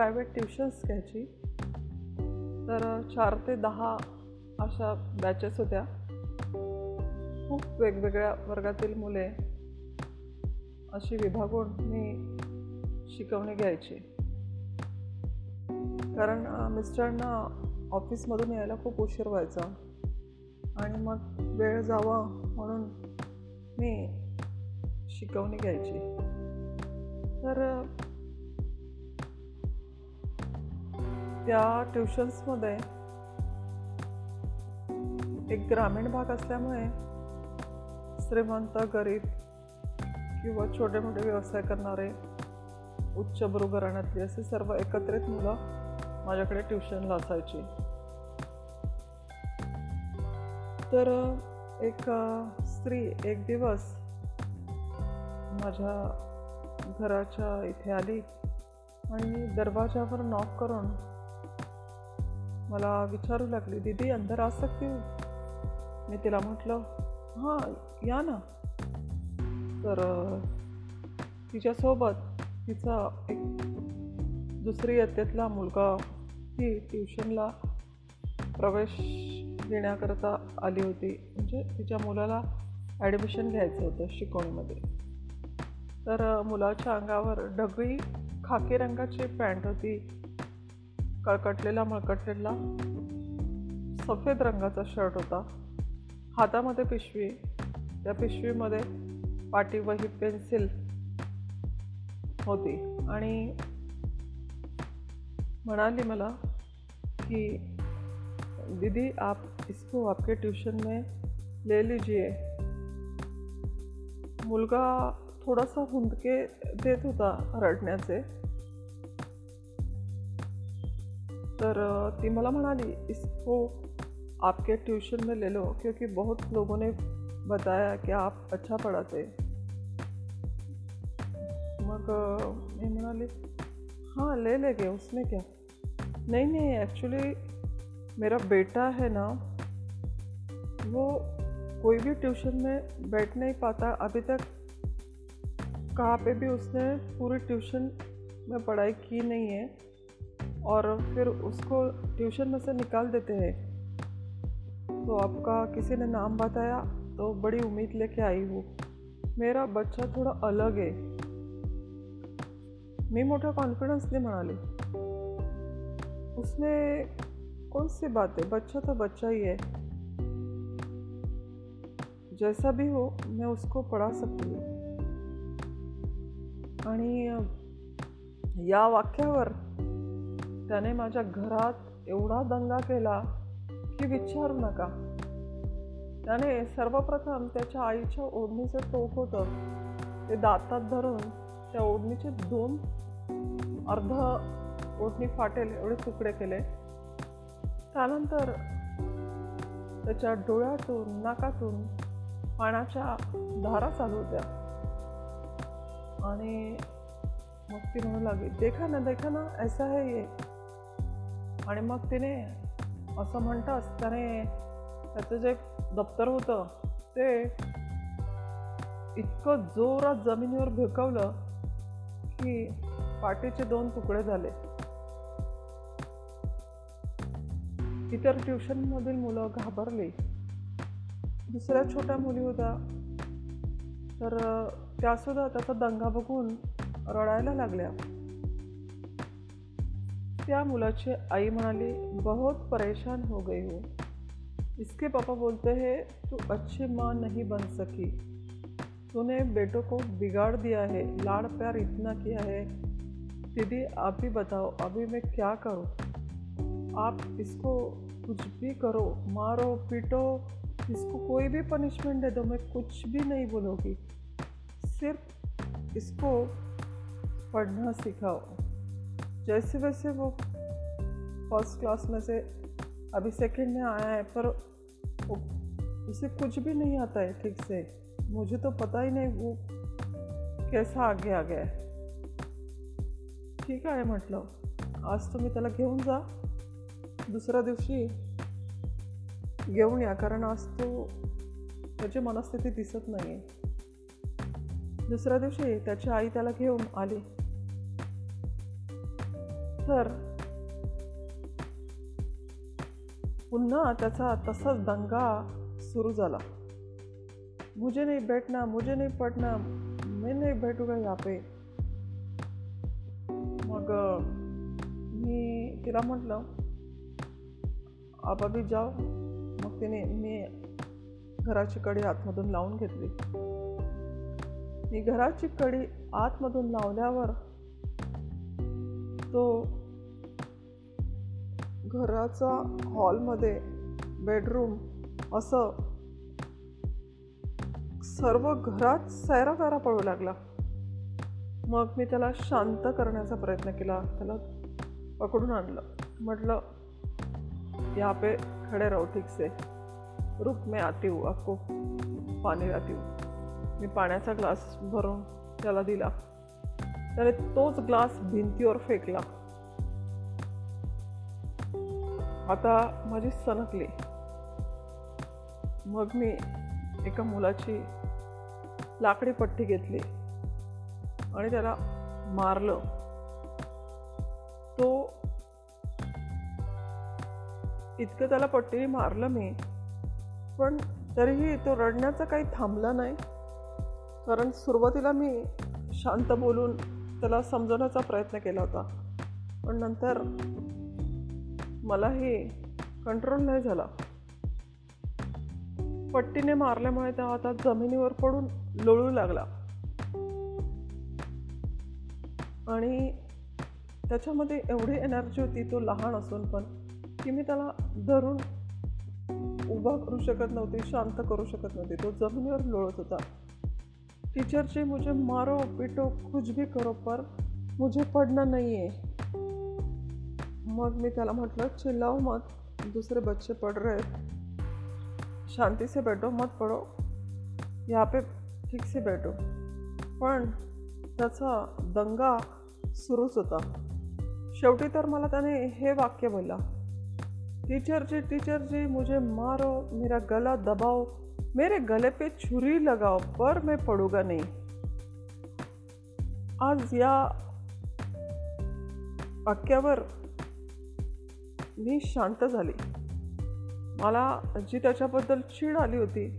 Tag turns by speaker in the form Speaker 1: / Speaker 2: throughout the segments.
Speaker 1: Private tuitions घ्यायची. तर चार ते दहा अशा बॅचेस होत्या. खूप वेगवेगळ्या वर्गातील मुले अशी विभागून मी शिकवणी घ्यायची. कारण मिस्टरांना ऑफिसमधून यायला खूप उशीर व्हायचा. आणि मग वेळ जावा म्हणून मी शिकवणी घ्यायची. तर त्या ट्युशन्समध्ये एक ग्रामीण भाग असल्यामुळे श्रीमंत गरीब किंवा छोटे मोठे व्यवसाय करणारे उच्च घराण्यातली असे सर्व एकत्रित मुलं माझ्याकडे ट्युशनला असायची तर एक स्त्री एक दिवस माझ्या घराच्या इथे आली आणि दरवाजावर नॉक करून मला विचारू लागली दीदी अंदर आ सकती हूँ? मी तिला म्हटलं हां या ना. तर तिच्यासोबत तिचा एक दुसरी इयत्तेतला मुलगा ती ट्युशनला प्रवेश घेण्याकरता आली होती. म्हणजे तिच्या मुलाला ॲडमिशन घ्यायचं होतं शिकवणीमध्ये. तर मुलाच्या अंगावर डगळी खाकी रंगाची पॅन्ट होती. कळकटलेला मळकटलेला सफेद रंगाचा शर्ट होता. हातामध्ये पिशवी त्या पिशवीमध्ये पाटी वही पेन्सिल होती. आणि म्हणाली मला की दीदी आप इसको आपके ट्यूशन में ले लीजिए. मुलगा थोडासा हुंदके देत होता रडण्याचे. तर ती मला म्हणाली, इसको आपके ट्यूशन में ले लो, क्योंकि बहुत लोगों ने बताया कि आप अच्छा पढ़ाते मग मी म्हणाली हाँ ले लेंगे, उसमें क्या? नहीं नहीं एक्चुअली मेरा बेटा है ना, वो कोई भी ट्यूशन में बैठ नहीं पाता, अभी तक कहाँ पे भी उसने पूरी ट्यूशन में पढ़ाई की नहीं है और फिर उसको ट्यूशन में से निकाल देते हैं। तो आपका किसी ने नाम बताया तो बड़ी उम्मीद लेके आई हूँ। मेरा बच्चा थोड़ा अलग है। मी मोठ्या कॉन्फिडन्सने म्हणाले उसमें कौन सी बात है? बच्चा तो बच्चा ही है। जैसा भी हो, मैं उसको पढ़ा सकती हूँ। आणि या वाक्यावर। त्याने माझ्या घरात एवढा दंगा केला की विचारू नका. त्याने सर्वप्रथम त्याच्या आईच्या ओढणीचं टोक होतं. ते दातात धरून त्या ओढणीचे दोन अर्ध ओढणी फाटेल एवढे तुकडे केले. त्यानंतर त्याच्या डोळ्यातून नाकातून पाण्याच्या धारा चालू होत्या. आणि मग ती म्हणू लागली देखा ना देखा ना ऐसा है ये. आणि मग तिने असं म्हणताच त्याने त्याचं जे दप्तर होतं ते इतकं जोरात जमिनीवर भेकवलं की पाठीचे दोन तुकडे झाले. इतर ट्युशनमधील मुलं घाबरली. दुसऱ्या छोट्या मुली होत्या. तर त्यासुद्धा त्याचा दंगा बघून रडायला लागल्या. त्या मुलाची आई म्हणाली बहुत परेशान हो गई हो। इसके पापा बोलते हैं, तू अच्छी माँ नहीं बन सकी। तूने बेटों को बिगाड़ दिया है, लाड़ प्यार इतना किया है। दीदी, आप भी बताओ, अभी मैं क्या करूँ? आप इसको कुछ भी करो, मारो, पीटो, इसको कोई भी पनिशमेंट दे दो, मैं कुछ भी नहीं बोलूँगी। सिर्फ़ इसको पढ़ना सिखाओ। जैसे वैसे वो फर्स्ट क्लास में से अभी सेकंड में आया है पर उसे कुछ भी नहीं आता है ठीक से। मुझे तो पता ही नहीं वो कैसा आगे आ गया है। ठीक आहे म्हटलं आज तुम्ही त्याला घेऊन जा। दुसऱ्या दिवशी घेऊन या कारण आज तो त्याची मनस्थिती दिसत नाही दुसऱ्या दिवशी त्याची आई त्याला घेऊन आली. तर पुन्हा त्याचा तसाच दंगा सुरू झाला. मुझे नाही बैठना मुझे नाही पढ़ना मी नाही भेटू यहाँ पे. मग मी तिला म्हटलं आबाबी जाओ. मग तिने मी घराची कडी आतमधून लावून घेतली. मी घराची कडी आतमधून लावल्यावर तो घराचा हॉलमध्ये बेडरूम असं सर्व घरात सैराफेरा पडू लागला. मग मी त्याला शांत करण्याचा प्रयत्न केला. त्याला पकडून आणलं. म्हटलं यहाँ पे खड़े रहो ठीक से रुक मैं आती हूँ आपको पाणी लाती हूँ मी पाण्याचा ग्लास भरून त्याला दिला. त्याने तोच ग्लास भिंतीवर फेकला. आता माझी सनकली मग मी एका मुलाची लाकडी पट्टी घेतली आणि त्याला मारलं. तो इतकं त्याला पट्टीने मारलं मी पण तरीही तो रडण्याचा काही थांबला नाही. कारण सुरुवातीला मी शांत बोलून त्याला समजवण्याचा प्रयत्न केला होता. पण नंतर मला हे कंट्रोल नाही झाला. पट्टीने मारल्यामुळे त्या आता जमिनीवर पडून लोळू लागला. आणि त्याच्यामध्ये एवढी एनर्जी होती तो लहान असून पण की मी त्याला धरून उभा करू शकत नव्हती शांत करू शकत नव्हती. तो जमिनीवर लोळत होता. टीचर मुझे मारो पिटो कुछ भी करो पर मुझे पडणं नाही आहे मग मी त्याला म्हटलं चिल्लाओ मत दूसरे बच्चे पढ़ रहे शांती से बैठो मत पडो यहाँ पे ठीक से बैठो। पण त्याचा दंगा सुरूच होता. शेवटी तर मला त्याने हे वाक्य बोलला टीचर जी टीचर जी मुझे मारो मेरा गला दबाओ मेरे गले पे छुरी लगाओ पर मैं पडूंगा नाही। आज या वाक्यावर मी शांत झाली. मला जी त्याच्याबद्दल चीड आली होती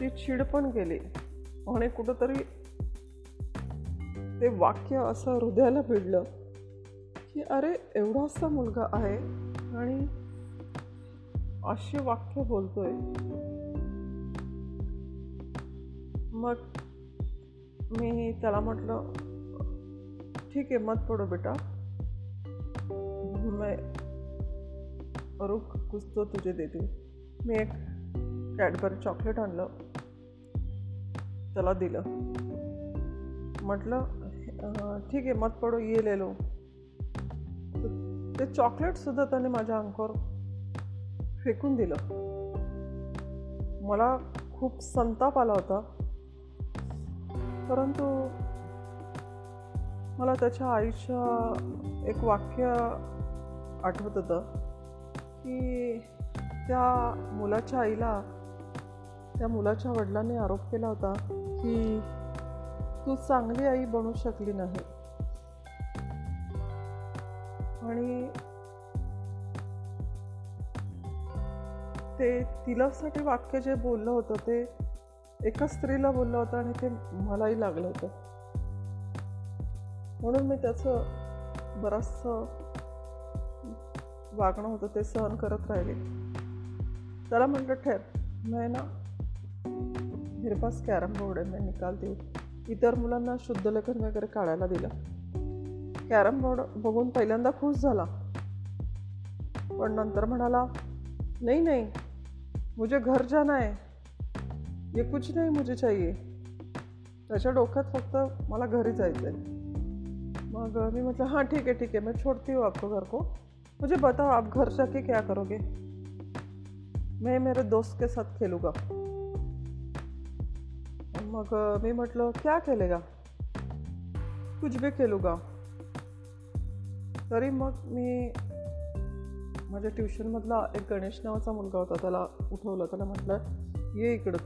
Speaker 1: ती चीड पण गेली. आणि कुठंतरी ते वाक्य असं हृदयाला भिडलं की अरे एवढासा मुलगा आहे आणि अशी वाक्य बोलतोय. मग मी त्याला म्हटलं ठीक आहे मत पडो बेटा. मैं रुक कुछ तो तुझे देते मी एक कॅडबरी चॉकलेट आणलं। त्याला दिलं। म्हटलं ठीक आहे मत पडो ये लो ते चॉकलेटसुद्धा त्याने माझ्या अंकावर फेकून दिलं. मला खूप संताप आला होता. परंतु मला त्याच्या आईच्या एक वाक्य आठवत होतं की त्या मुलाच्या आईला त्या मुलाच्या वडिलांनी आरोप केला होता की तू चांगली आई बनू शकली नाही. आणि ते तिलासाठी वाक्य जे बोललं होतं ते एका स्त्रीला बोललं होतं आणि ते मलाही लागलं होतं. म्हणून मी त्याचं बराचसं वागणं होतं ते सहन करत राहिले. त्याला म्हटलं ठेर नाही ना मेरे कॅरम बोर्ड आहे मी निकालते देऊ. इतर मुलांना शुद्ध लेखन वगैरे काढायला दिलं. कॅरम बोर्ड बघून पहिल्यांदा खुश झाला. पण नंतर म्हणाला नाही नाही मुझे घर जाना है. ये कुछ नाही मुझे चाहिए. त्याच्या डोक्यात फक्त मला घरी जायचं आहे मग मी म्हटलं हाँ ठीक है ठीक है मैं छोड़ती हूँ आपको घर को। मुझे बताओ आप घर जाके क्या करोगे? मैं मेरे दोस्त के साथ खेलूँगा। मग मी म्हटलं क्या खेलेगा? कुछ भी खेलूगा। तरी मग मी माझ्या ट्युशनमधला एक गणेश नावाचा मुलगा होता त्याला उठवलं. त्याला म्हटलं ये इकडं.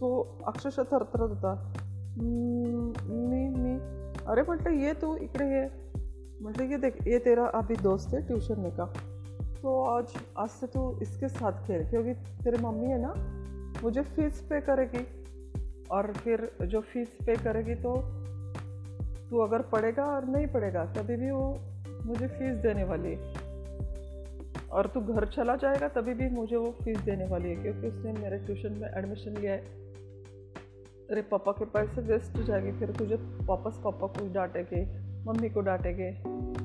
Speaker 1: तो अक्षरशः थरथरत होता. मी मी अरे म्हटलं ये तू इकडे ये म्हटले ये देख, ये तेरा अभी दोस्त है ट्यूशन में का। तो आज आज से तू इसके साथ खेल, क्योंकि तेरी मम्मी है ना, मुझे फ़ीस पे करेगी। और फिर जो फ़ीस पे करेगी तो तू अगर पढ़ेगा और नहीं पढ़ेगा, तभी भी वो मुझे फ़ीस देने वाली है। और तू घर चला जाएगा, तभी भी मुझे वो फ़ीस देने वाली है, क्योंकि उसने मेरे ट्यूशन में एडमिशन लिया है। अरे पापा के पैसे वेस्ट हो जाएंगे फिर तुझे वापस पापा को डांटेंगे मम्मी को डांटेंगे।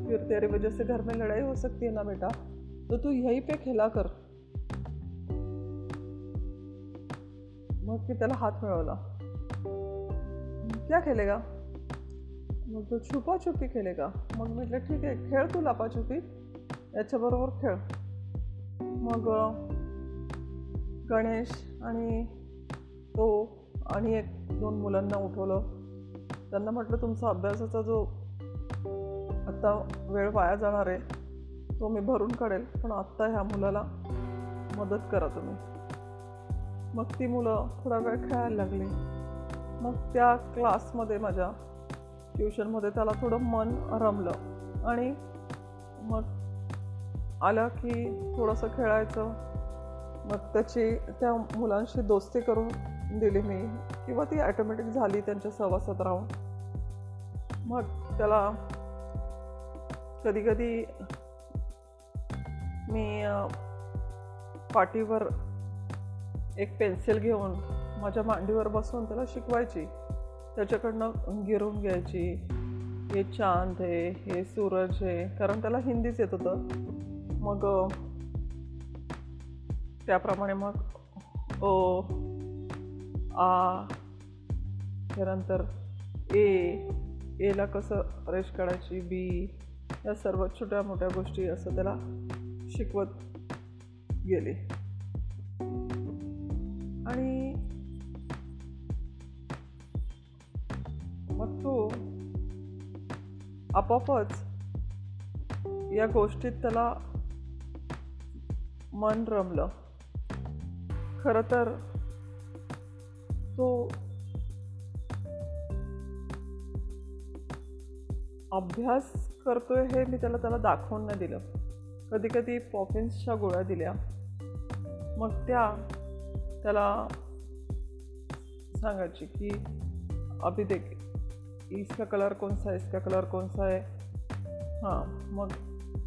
Speaker 1: फिर तेरे वजह से घर में लड़ाई हो सकती है ना बेटा? तो तू यहीं पे खेला कर। मग मी त्याला हात मिळवला। क्या खेलेगा? मग तो छुपाछुपी खेलेगा। मग म्हटलं ठीक आहे खेळ तू लपाछुपी. याच्याबरोबर खेळ. मग गणेश आणि तो आणि एक दोन मुलांना उठवलं. त्यांना म्हटलं तुमचा अभ्यासाचा जो आत्ता वेळ वाया जाणार आहे तो मी भरून काढेल पण आत्ता ह्या मुलाला मदत करा तुम्ही. मग ती मुलं थोडा वेळ खेळायला लागली. मग त्या क्लासमध्ये माझ्या ट्युशनमध्ये त्याला थोडं मन रमलं आणि मग आलं की थोडंसं खेळायचं. मग त्याची त्या मुलांशी दोस्ती करून दिली मी. किंवा ती ॲटोमॅटिक झाली त्यांच्या सहवासात राहून मग त्याला कधी कधी मी पाठीवर एक पेन्सिल घेऊन माझ्या मांडीवर बसून त्याला शिकवायची. त्याच्याकडनं गिरून घ्यायची. हे चांद आहे हे सूरज आहे. कारण त्याला हिंदीच येत होतं. मग त्याप्रमाणे मग ओ आ त्यानंतर ए एला कसं रेश काढायची बी या सर्व छोट्या मोठ्या गोष्टी असं त्याला शिकवत गेले. आणि मग तो आपोआपच या गोष्टीत त्याला मन रमलं. खरं तर तो अभ्यास करतोय हे मी त्याला त्याला दाखवून नाही दिलं. कधी कधी पॉफिन्सच्या गोळ्या दिल्या. मग त्या त्याला सांगायची की अभी देख इसका कलर कोणसा आहे है? इसका कलर कौन सा है मग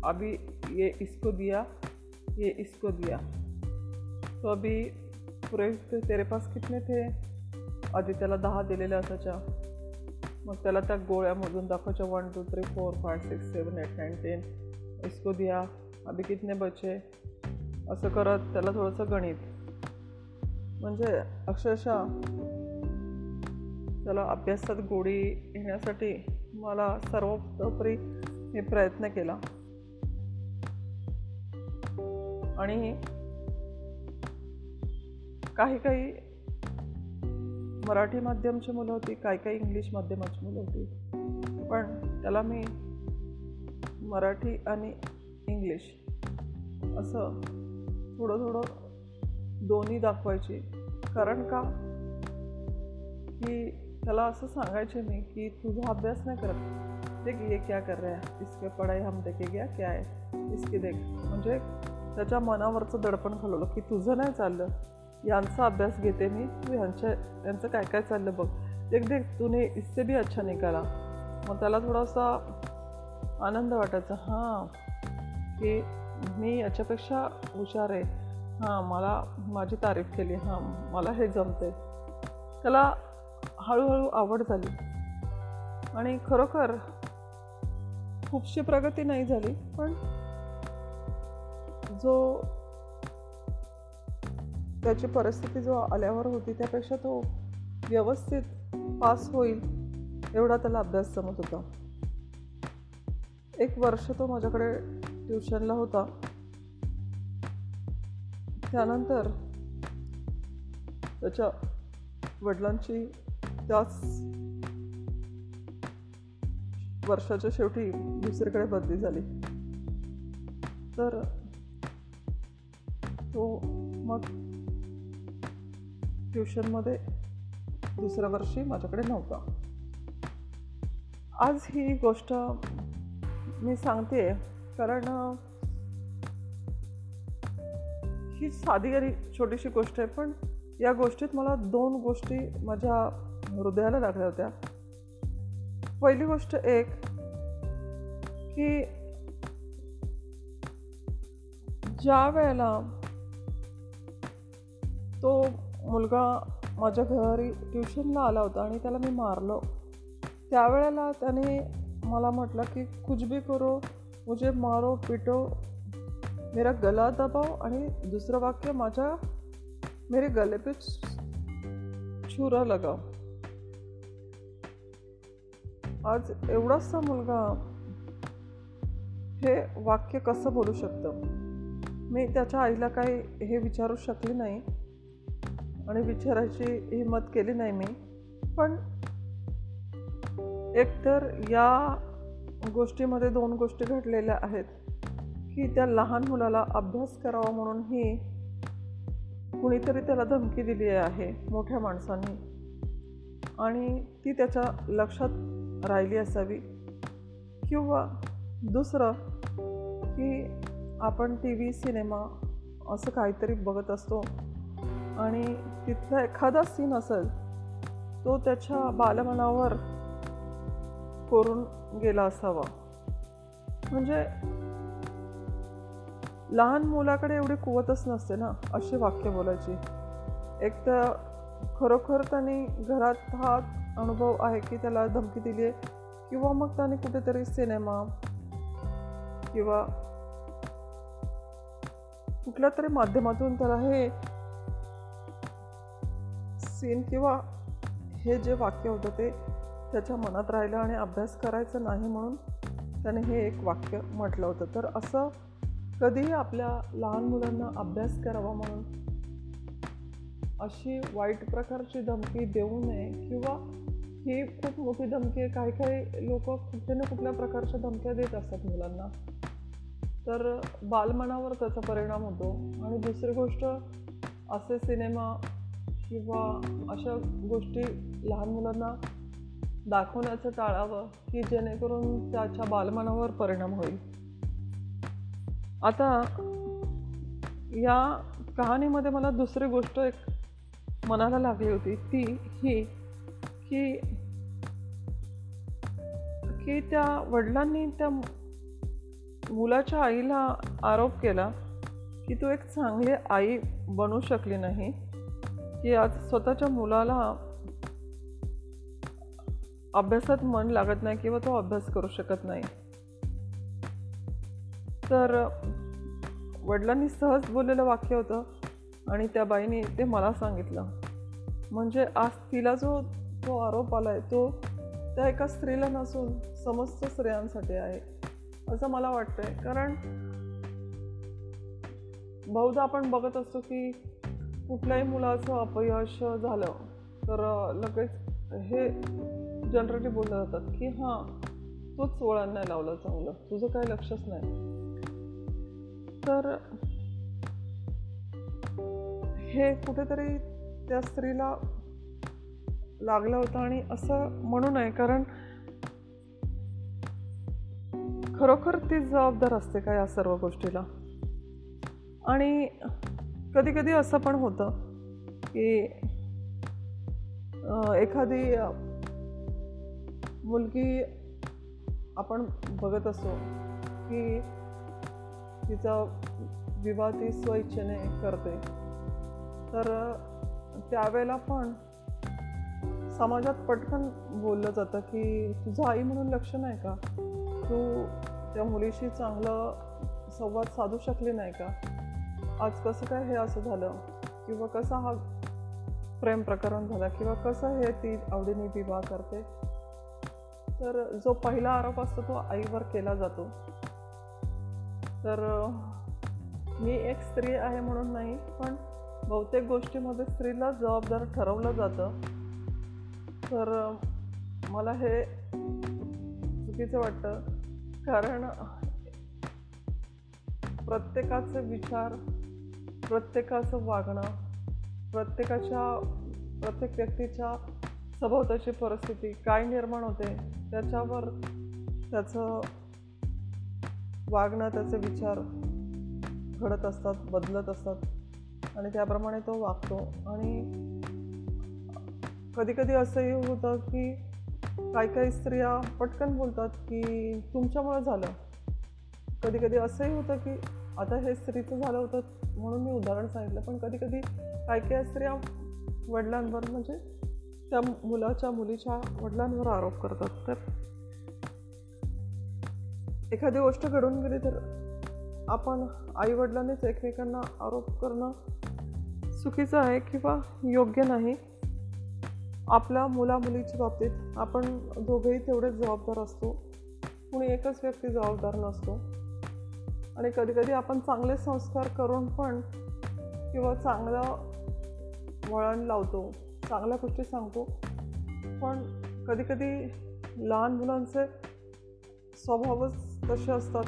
Speaker 1: अभी ये इसको दिया ये इसको दिया. तो अभी पुरे तेरे पास कितने थे? आधी त्याला दहा दिलेल्या असायच्या. मग त्याला त्या गोळ्यामधून दाखवायच्या one two three four five six seven eight nine ten इसको दिया अभी कितने बचे? असं करत त्याला थोडंसं गणित. म्हणजे अक्षरशः त्याला अभ्यासात गोडी येण्यासाठी मला सर्वतोपरी मी प्रयत्न केला. आणि काही काही मराठी माध्यमची मुलं होती काही काही इंग्लिश माध्यमाची मुलं होती. पण त्याला मी मराठी आणि इंग्लिश असं थोडं थोडं दोन्ही दाखवायची. कारण का? की त्याला असं सांगायचे मी की तुझा अभ्यास नाही करत. देख ये क्या कर रहा है? इसके पढ़ाई हम देखे गया क्या आहे इसकी देख. म्हणजे त्याच्या मनावरचं दडपण घालवलं की तुझं नाही चाललं. यांचा अभ्यास घेते मी. तू यांच्या यांचं काय काय चाललं बघ. देख देख तूने इससे भी अच्छा निकाला. मग त्याला थोडासा आनंद वाटायचा हां की मी याच्यापेक्षा हुशार आहे. हां मला माझी तारीफ केली हां मला हे जमते त्याला हळूहळू आवड झाली. आणि खरोखर खूपशी प्रगती नाही झाली पण जो त्याची परिस्थिती जो आल्यावर होती त्यापेक्षा तो व्यवस्थित पास होईल एवढा त्याला अभ्यास जमत होता. एक वर्ष तो माझ्याकडे ट्युशनला होता. त्यानंतर त्याच्या वडिलांची त्याच वर्षाच्या शेवटी दुसरीकडे बदली झाली. तर तो मग ट्युशनमध्ये दुसऱ्या वर्षी माझ्याकडे नव्हता. आज ही गोष्ट मी सांगते कारण ही साधी आणि छोटीशी गोष्ट आहे पण या गोष्टीत मला दोन गोष्टी माझ्या हृदयाला लागल्या होत्या. पहिली गोष्ट एक की ज्या वेळेला तो मुलगा माझ्या घरी ट्युशनला आला होता आणि त्याला मी मारलो. त्यावेळेला त्याने मला म्हटलं की कुछ भी करो मुझे मारो पिटो. मेरा गला दबाव आणि दुसरं वाक्य माझ्या मेरे गले पे छुरा लगाव आज एवढासा मुलगा हे वाक्य कसं बोलू शकतं? मी त्याच्या आईला काही हे विचारू शकले नाही. आणि विचारायची हिंमत केली नाही मी. पण एकतर या गोष्टीमध्ये दोन गोष्टी घडलेल्या आहेत की त्या लहान मुलाला अभ्यास करावा म्हणून ही कुणीतरी त्याला धमकी दिली आहे मोठ्या माणसांनी. आणि ती त्याच्या लक्षात राहिली असावी. किंवा दुसरं की आपण टी व्ही सिनेमा असं काहीतरी बघत असतो आणि तिथला एखादा सीन असेल तो त्याच्या बालमनावर कोरून गेला असावा. म्हणजे लहान मुलाकडे एवढी कुवतच नसते ना अशी वाक्य बोलायची. एक तर खरोखर त्यांनी घरात हा अनुभव आहे की त्याला धमकी दिली आहे किंवा मग त्याने कुठेतरी सिनेमा किंवा कुठल्या तरी माध्यमातून त्याला हे सीन किंवा हे जे वाक्य होतं ते त्याच्या मनात राहिलं आणि अभ्यास करायचं नाही म्हणून त्याने हे एक वाक्य म्हटलं होतं. तर असं कधीही आपल्या लहान मुलांना अभ्यास करावा म्हणून अशी वाईट प्रकारची धमकी देऊ नये किंवा ही खूप मोठी धमकी आहे. काही काही लोक कुठे ना कुठल्या प्रकारच्या धमक्या देत असतात मुलांना. तर बालमनावर त्याचा परिणाम होतो. आणि दुसरी गोष्ट असे सिनेमा किंवा अशा गोष्टी लहान मुलांना दाखवण्याचं टाळावं की जेणेकरून त्याच्या बालमनावर परिणाम होईल. आता या कहाणीमध्ये मला दुसरी गोष्ट एक मनाला लागली होती. ती ही की की त्या वडिलांनी त्या मुलाच्या आईला आरोप केला की तू एक चांगली आई बनू शकली नाही. की आज स्वतःच्या मुलाला अभ्यासात मन लागत नाही किंवा तो अभ्यास करू शकत नाही. तर वडिलांनी सहज बोललेलं वाक्य होतं आणि त्या बाईने ते मला सांगितलं. म्हणजे आज तिला जो तो आरोप आला आहे तो त्या एका स्त्रीला नसून समस्त स्त्रियांसाठी आहे असं मला वाटतंय. कारण बहुधा आपण बघत असतो की कुठल्याही मुलाचं अपयश झालं तर लगेच हे जनरली बोललं जातात की हां तूच वळण नाही लावलं चांगलं. तुझं काही लक्षच नाही. तर हे कुठेतरी त्या स्त्रीला लागलं होतं आणि असं म्हणू नये कारण खरोखर ती जबाबदार असते का या सर्व गोष्टीला? आणि कधी कधी असं पण होतं की एखादी मुलगी आपण बघत असो की तिचा विवाह ती स्वइच्छेने करते. तर त्यावेळेला पण समाजात पटकन बोललं जातं की तुझं आई म्हणून लक्ष नाही का? तू त्या मुलीशी चांगलं संवाद साधू शकली नाही का? आज कसं काय हे असं झालं? किंवा कसा हा प्रेम प्रकरण झाला? किंवा कसं हे ती आवडीने विवाह करते? तर जो पहिला आरोप असतो तो आईवर केला जातो. तर मी एक स्त्री आहे म्हणून नाही पण बहुतेक गोष्टीमध्ये स्त्रीला जबाबदार ठरवलं जातं. तर मला हे चुकीचं वाटतं. कारण प्रत्येकाचे विचार प्रत्येकाचं वागणं प्रत्येकाच्या प्रत्येक व्यक्तीच्या सभोवताची परिस्थिती काय निर्माण होते त्याच्यावर त्याचं वागणं त्याचे विचार घडत असतात बदलत असतात. आणि त्याप्रमाणे तो वागतो. आणि कधीकधी असंही होतं की काही काही स्त्रिया पटकन बोलतात की तुमच्यामुळं झालं. कधी कधी असंही होतं की आता हे स्त्रीचं झालं होतं. म्हणून मी उदाहरण सांगितलं. पण कधी कधी काही काही स्त्रिया वडिलांवर म्हणजे त्या मुलाच्या मुलीच्या वडिलांवर आरोप करतात. तर एखादी गोष्ट घडून गेली तर आपण आईवडिलांनीच एकमेकांना आरोप करणं चुकीचं आहे किंवा योग्य नाही. आपल्या मुलामुलीच्या बाबतीत आपण दोघेही तेवढेच जबाबदार असतो. कुणी एकच व्यक्ती जबाबदार नसतो. आणि कधीकधी आपण चांगले संस्कार करून पण किंवा चांगलं वळण लावतो चांगल्या गोष्टी सांगतो. पण कधीकधी लहान मुलांचे स्वभावच तसे असतात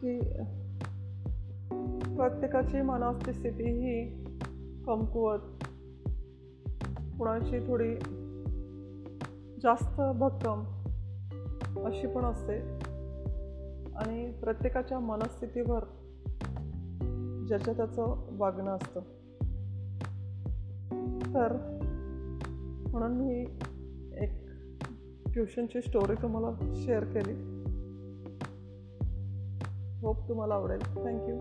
Speaker 1: की प्रत्येकाची मनाची स्थिती ही कमकुवत. कुणाची थोडी जास्त भक्कम अशी पण असते. आणि प्रत्येकाच्या मनस्थितीवर ज्याच्या त्याचं वागणं असतं. तर म्हणून मी एक ट्युशनची स्टोरी तुम्हाला शेअर केली. होप तुम्हाला आवडेल. Thank you